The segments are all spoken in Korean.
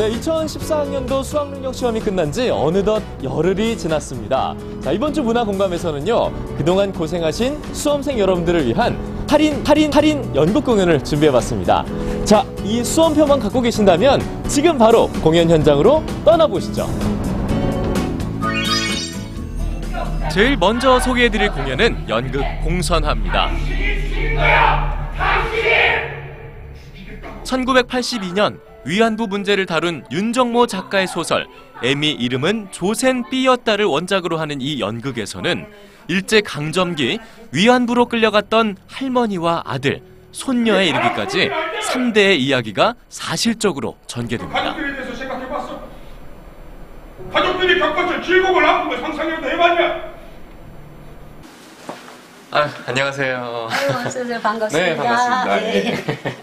네, 2014학년도 수학능력 시험이 끝난 지 어느덧 열흘이 지났습니다. 자, 이번 주 문화 공감에서는요, 그동안 고생하신 수험생 여러분들을 위한 할인, 할인, 할인 연극 공연을 준비해봤습니다. 자, 이 수험표만 갖고 계신다면 지금 바로 공연 현장으로 떠나보시죠. 제일 먼저 소개해드릴 공연은 연극 공선화입니다. 1982년 위안부 문제를 다룬 윤정모 작가의 소설 애미 이름은 조센 B였다를 원작으로 하는 이 연극에서는 일제 강점기 위안부로 끌려갔던 할머니와 아들, 손녀에 이르기까지 3대의 이야기가 사실적으로 전개됩니다. 가족들이 겪었을 즐거움을 아픔을 상상해도 해봤냐? 아, 안녕하세요. 아유, 선생님 반갑습니다. 네, 반갑습니다. 예. 네,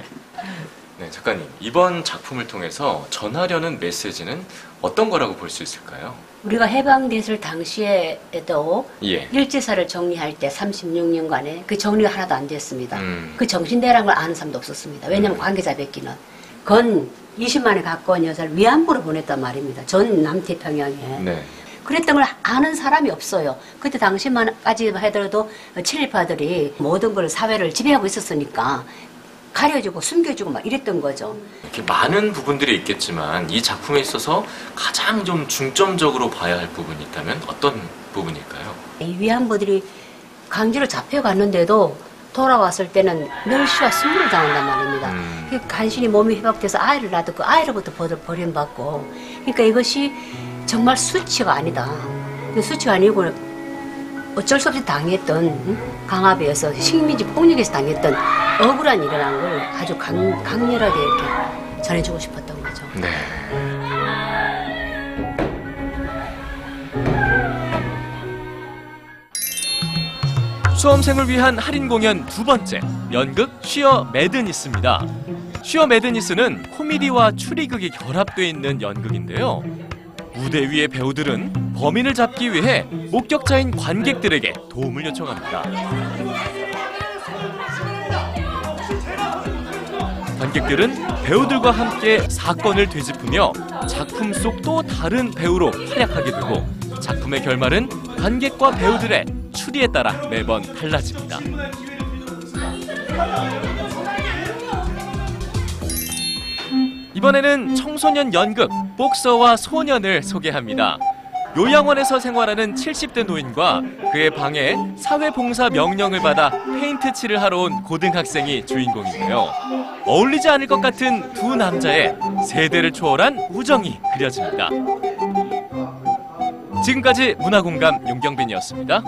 작가님. 이번 작품을 통해서 전하려는 메시지는 어떤 거라고 볼 수 있을까요? 우리가 해방됐을 당시에도 예. 일제사를 정리할 때 36년간에 그 정리가 하나도 안 됐습니다. 음. 그 정신대라는 걸 아는 사람도 없었습니다. 왜냐하면 관계자 뵙기는 건 20만에 가까운 여자를 위안부로 보냈단 말입니다. 전 남태평양에. 네. 그랬던 걸 아는 사람이 없어요. 그때 당시만까지 하더라도 친일파들이 모든 걸 사회를 지배하고 있었으니까 가려주고 숨겨주고 막 이랬던 거죠. 이렇게 많은 부분들이 있겠지만 이 작품에 있어서 가장 좀 중점적으로 봐야 할 부분이 있다면 어떤 부분일까요? 이 위안부들이 강제로 잡혀갔는데도 돌아왔을 때는 멸시와 순물을 당한단 말입니다. 음. 그 간신히 몸이 회복돼서 아이를 낳아도 그 아이로부터 버- 버림받고 그러니까 이것이 정말 수치가 아니다. 그 수치가 아니고 어쩔 수 없이 당했던 응? 강압에서 식민지 폭력에서 당했던 억울한 일이라는 걸 아주 강, 강렬하게 이렇게 전해주고 싶었던 거죠. 네. 수험생을 위한 할인 공연 두 번째 연극 쉬어 매드니스입니다. 쉬어 매드니스는 코미디와 추리극이 결합되어 있는 연극인데요. 무대 위의 배우들은 범인을 잡기 위해 목격자인 관객들에게 도움을 요청합니다. 관객들은 배우들과 함께 사건을 되짚으며 작품 속 또 다른 배우로 활약하게 되고 작품의 결말은 관객과 배우들의 추리에 따라 매번 달라집니다. 이번에는 청소년 연극 복서와 소년을 소개합니다. 요양원에서 생활하는 70대 노인과 그의 방에 사회봉사 명령을 받아 페인트 칠을 하러 온 고등학생이 주인공인데요. 어울리지 않을 것 같은 두 남자의 세대를 초월한 우정이 그려집니다. 지금까지 문화공감 윤경빈이었습니다.